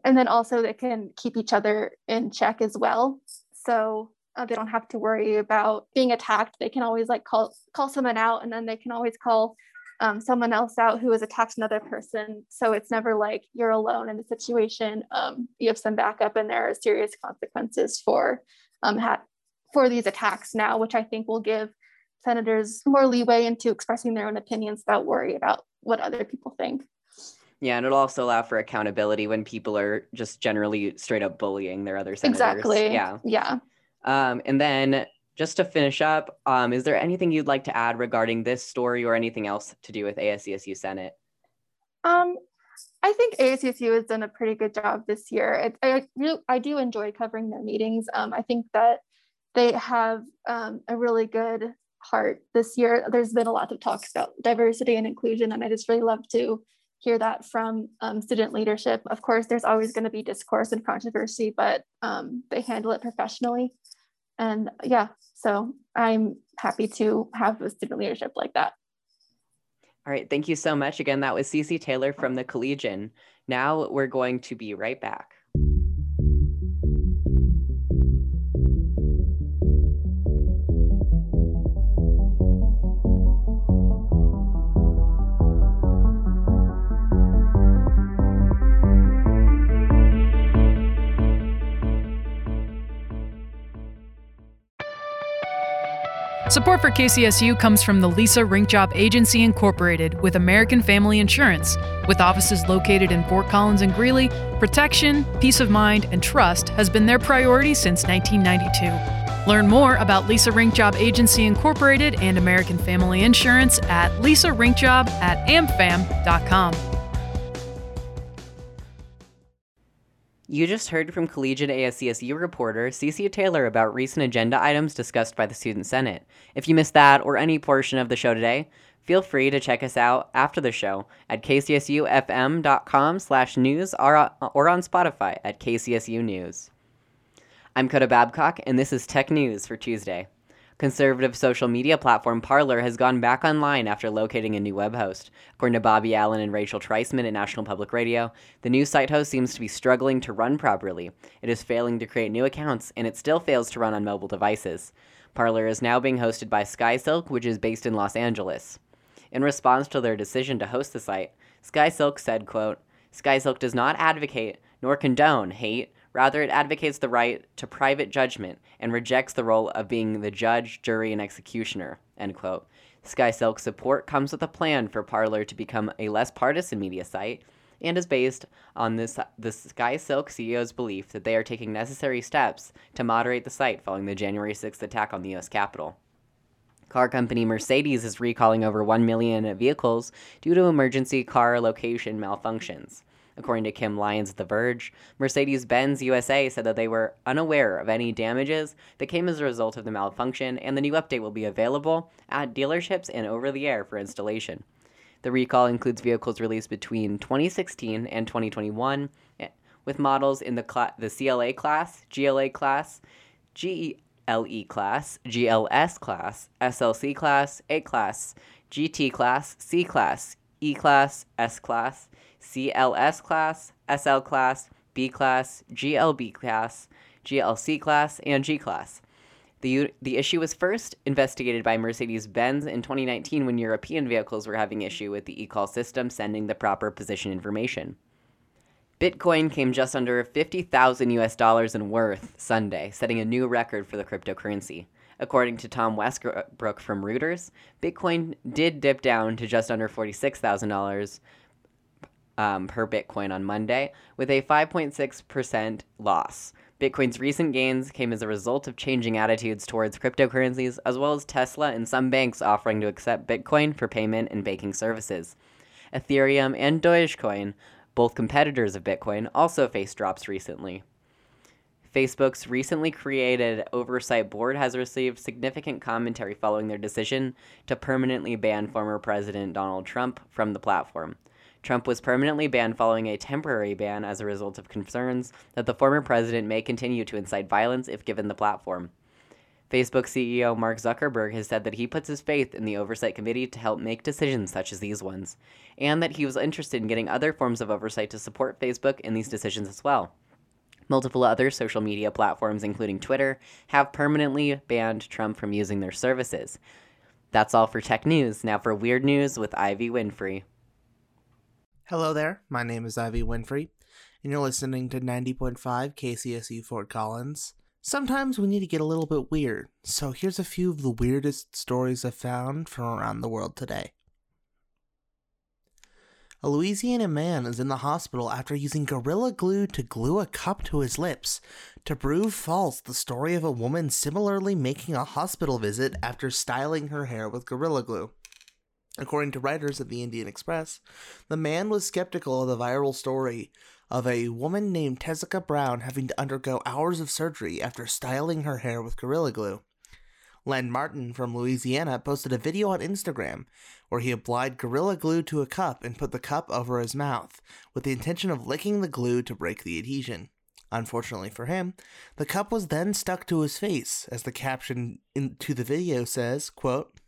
and then also they can keep each other in check as well. So uh, they don't have to worry about being attacked. They can always like call call someone out and then they can always call um, someone else out who has attacked another person. So it's never like you're alone in the situation. Um, you have some backup and there are serious consequences for um, ha- for these attacks now which i think will give senators more leeway into expressing their own opinions without worry about what other people think yeah, and it'll also allow for accountability when people are just generally straight up bullying their other senators. Exactly. Yeah. Yeah. Um, and then just to finish up, um, is there anything you'd like to add regarding this story or anything else to do with ASCSU Senate? Um, I think ASCSU has done a pretty good job this year. It, I really, I do enjoy covering their meetings. Um, I think that they have um, a really good heart this year. There's been a lot of talks about diversity and inclusion, and I just really love to hear that from um, student leadership. Of course, there's always going to be discourse and controversy, but um, they handle it professionally. And yeah, so I'm happy to have a student leadership like that. All right, thank you so much. Again, that was Cece Taylor from the Collegian. Now we're going to be right back. Support for KCSU comes from the Lisa Rink Job Agency Incorporated with American Family Insurance. With offices located in Fort Collins and Greeley, protection, peace of mind, and trust has been their priority since 1992. Learn more about Lisa Rink Job Agency Incorporated and American Family Insurance at lisarinkjob at amfam.com. You just heard from Collegian ASCSU reporter Cece Taylor about recent agenda items discussed by the Student Senate. If you missed that or any portion of the show today, feel free to check us out after the show at kcsufm.com slash news or, uh, or on Spotify at KCSU News. I'm Coda Babcock, and this is Tech News for Tuesday. Conservative social media platform Parler has gone back online after locating a new web host. According to Bobby Allyn and Rachel Treisman at National Public Radio, the new site host seems to be struggling to run properly. It is failing to create new accounts, and it still fails to run on mobile devices. Parler is now being hosted by SkySilk, which is based in Los Angeles. In response to their decision to host the site, SkySilk said, quote, SkySilk does not advocate nor condone hate, Rather, it advocates the right to private judgment and rejects the role of being the judge, jury, and executioner. End quote. SkySilk support comes with a plan for Parler to become a less partisan media site and is based on this, the SkySilk CEO's belief that they are taking necessary steps to moderate the site following the January 6th attack on the U.S. Capitol. Car company Mercedes is recalling over 1 million vehicles due to emergency car location malfunctions. According to Kim Lyons of The Verge, Mercedes Benz USA said that they were unaware of any damages that came as a result of the malfunction, and the new update will be available at dealerships and over the air for installation. The recall includes vehicles released between 2016 and 2021, eh, with models in the, cl- the CLA class, GLA class, GLE class, GLS class, SLC class, A class, GT class, C class, E class, S class, CLS class, SL class, B class, GLB class, GLC class, and G class. The, the issue was first investigated by Mercedes Benz in 2019 when European vehicles were having issue with the eCall system sending the proper position information. Bitcoin came just under 50,000 US dollars in worth Sunday, setting a new record for the cryptocurrency. According to Tom Westbrook from Reuters, Bitcoin did dip down to just under $46,000 um, per Bitcoin on Monday, with a 5.6% loss. Bitcoin's recent gains came as a result of changing attitudes towards cryptocurrencies, as well as Tesla and some banks offering to accept Bitcoin for payment and banking services. Ethereum and Dogecoin, both competitors of Bitcoin, also faced drops recently. Facebook's recently created oversight board has received significant commentary following their decision to permanently ban former President Donald Trump from the platform. Trump was permanently banned following a temporary ban as a result of concerns that the former president may continue to incite violence if given the platform. Facebook CEO Mark Zuckerberg has said that he puts his faith in the Oversight Committee to help make decisions such as these ones, and that he was interested in getting other forms of oversight to support Facebook in these decisions as well. Multiple other social media platforms, including Twitter, have permanently banned Trump from using their services. That's all for tech news. Now for weird news with Ivy Winfrey. Hello there, my name is Ivy Winfrey, and you're listening to 90.5 KCSU Fort Collins. Sometimes we need to get a little bit weird, so here's a few of the weirdest stories I've found from around the world today. A Louisiana man is in the hospital after using Gorilla Glue to glue a cup to his lips to prove false the story of a woman similarly making a hospital visit after styling her hair with Gorilla Glue. According to writers of the Indian Express, the man was skeptical of the viral story of a woman named Tessica Brown having to undergo hours of surgery after styling her hair with Gorilla Glue. Len Martin from Louisiana posted a video on Instagram where he applied Gorilla Glue to a cup and put the cup over his mouth with the intention of licking the glue to break the adhesion. Unfortunately for him, the cup was then stuck to his face, as the caption to the video says, quote,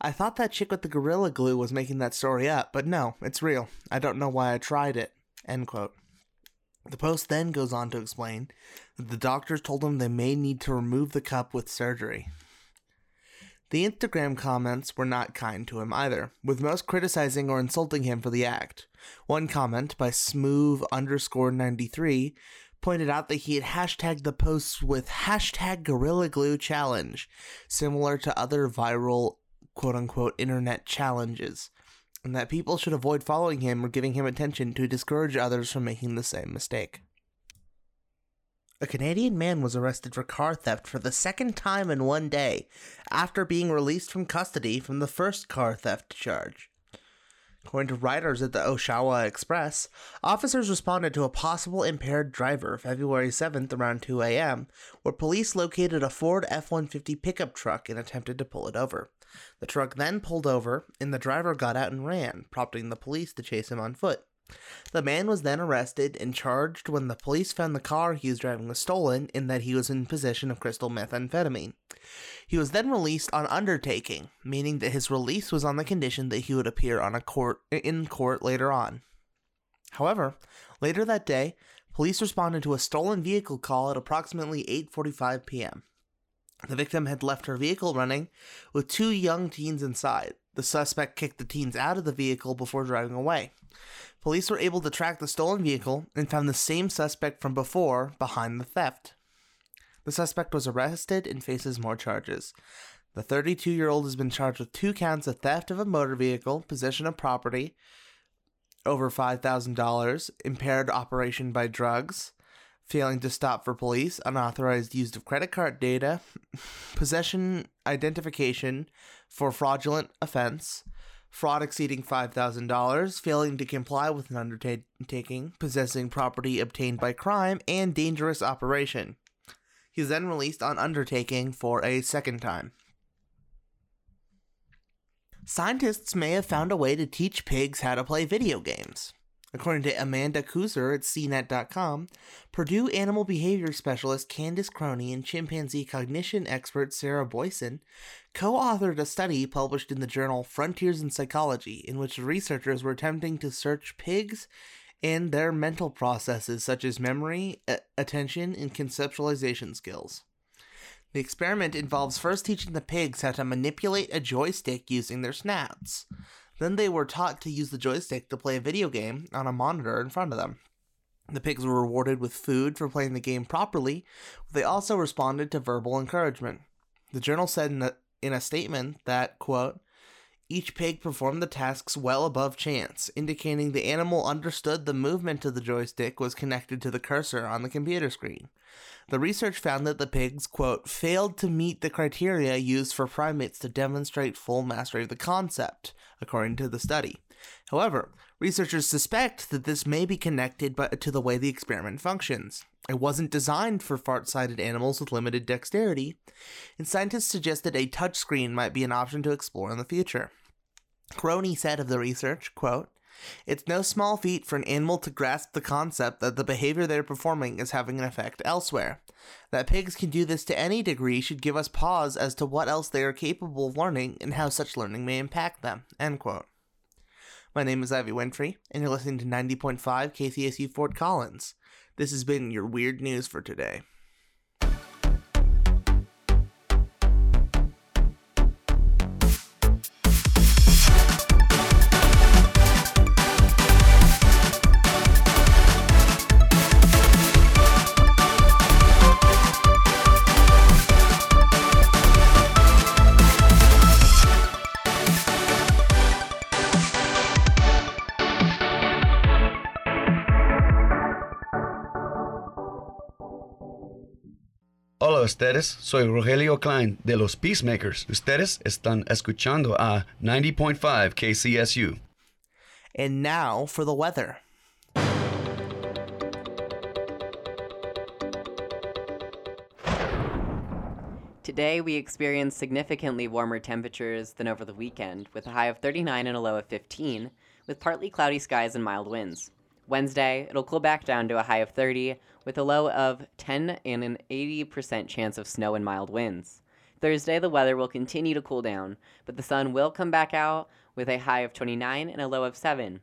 I thought that chick with the Gorilla Glue was making that story up, but no, it's real. I don't know why I tried it. End quote. The post then goes on to explain that the doctors told him they may need to remove the cup with surgery. The Instagram comments were not kind to him either, with most criticizing or insulting him for the act. One comment by smooth underscore 93 pointed out that he had hashtagged the posts with hashtag Gorilla Glue Challenge, similar to other viral quote unquote internet challenges, and that people should avoid following him or giving him attention to discourage others from making the same mistake. A Canadian man was arrested for car theft for the second time in one day after being released from custody from the first car theft charge. According to writers at the Oshawa Express, officers responded to a possible impaired driver February 7th around 2 a.m., where police located a Ford F 150 pickup truck and attempted to pull it over. The truck then pulled over, and the driver got out and ran, prompting the police to chase him on foot. The man was then arrested and charged when the police found the car he was driving was stolen and that he was in possession of crystal methamphetamine. He was then released on undertaking, meaning that his release was on the condition that he would appear on a court in court later on. However, later that day, police responded to a stolen vehicle call at approximately 8:45 p.m. The victim had left her vehicle running with two young teens inside. The suspect kicked the teens out of the vehicle before driving away. Police were able to track the stolen vehicle and found the same suspect from before behind the theft. The suspect was arrested and faces more charges. The 32 year old has been charged with two counts of theft of a motor vehicle, possession of property over $5,000, impaired operation by drugs, failing to stop for police, unauthorized use of credit card data, possession identification for fraudulent offense, fraud exceeding $5,000, failing to comply with an undertaking, possessing property obtained by crime, and dangerous operation. He was then released on undertaking for a second time. Scientists may have found a way to teach pigs how to play video games. According to Amanda Kooser at CNET.com, Purdue animal behavior specialist Candace Croney and chimpanzee cognition expert Sarah Boysen co authored a study published in the journal Frontiers in Psychology, in which researchers were attempting to search pigs and their mental processes such as memory, a- attention, and conceptualization skills. The experiment involves first teaching the pigs how to manipulate a joystick using their snouts. Then they were taught to use the joystick to play a video game on a monitor in front of them. The pigs were rewarded with food for playing the game properly. They also responded to verbal encouragement. The journal said in a, in a statement that, quote, each pig performed the tasks well above chance, indicating the animal understood the movement of the joystick was connected to the cursor on the computer screen. The research found that the pigs, quote, failed to meet the criteria used for primates to demonstrate full mastery of the concept, according to the study. However, researchers suspect that this may be connected to the way the experiment functions. It wasn't designed for fart sighted animals with limited dexterity, and scientists suggested a touchscreen might be an option to explore in the future. Croney said of the research, quote, it's no small feat for an animal to grasp the concept that the behavior they're performing is having an effect elsewhere. That pigs can do this to any degree should give us pause as to what else they are capable of learning and how such learning may impact them. My name is Ivy Winfrey, and you're listening to 90.5 KCSU Fort Collins. This has been your weird news for today. Hola ustedes, soy Rogelio Klein de los Peacemakers. Ustedes están escuchando a 90.5 KCSU. And now for the weather. Today, we experienced significantly warmer temperatures than over the weekend, with a high of 39 and a low of 15, with partly cloudy skies and mild winds. Wednesday, it'll cool back down to a high of 30, with a low of 10 and an 80% chance of snow and mild winds. Thursday, the weather will continue to cool down, but the sun will come back out with a high of 29 and a low of 7,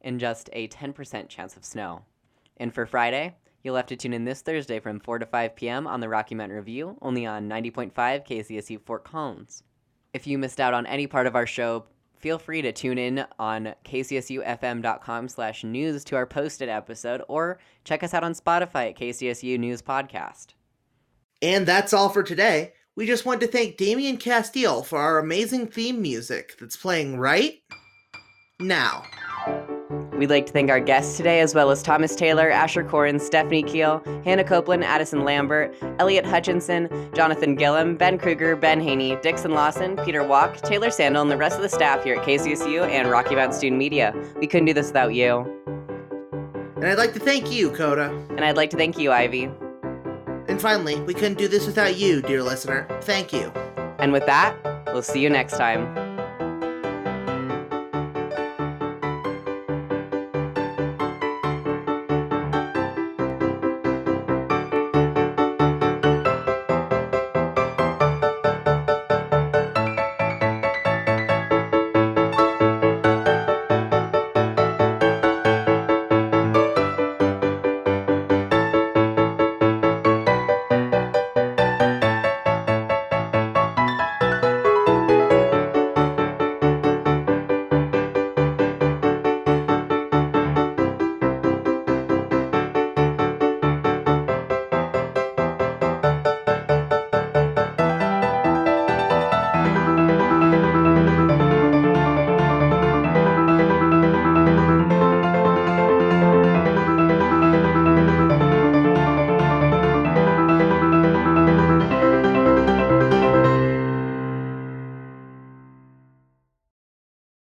and just a 10% chance of snow. And for Friday, you'll have to tune in this Thursday from 4 to 5 p.m. on the Rocky Mountain Review, only on 90.5 KCSU Fort Collins. If you missed out on any part of our show, feel free to tune in on kcsufm.com slash news to our posted episode or check us out on spotify at kcsu news podcast. And that's all for today. We just want to thank damian castile for our amazing theme music that's playing right now We'd like to thank our guests today, as well as Thomas Taylor, Asher Corin, Stephanie Keel, Hannah Copeland, Addison Lambert, Elliot Hutchinson, Jonathan Gillum, Ben Kruger, Ben Haney, Dixon Lawson, Peter Walk, Taylor Sandel, and the rest of the staff here at KCSU and Rocky Mountain Student Media. We couldn't do this without you. And I'd like to thank you, Coda. And I'd like to thank you, Ivy. And finally, we couldn't do this without you, dear listener. Thank you. And with that, we'll see you next time.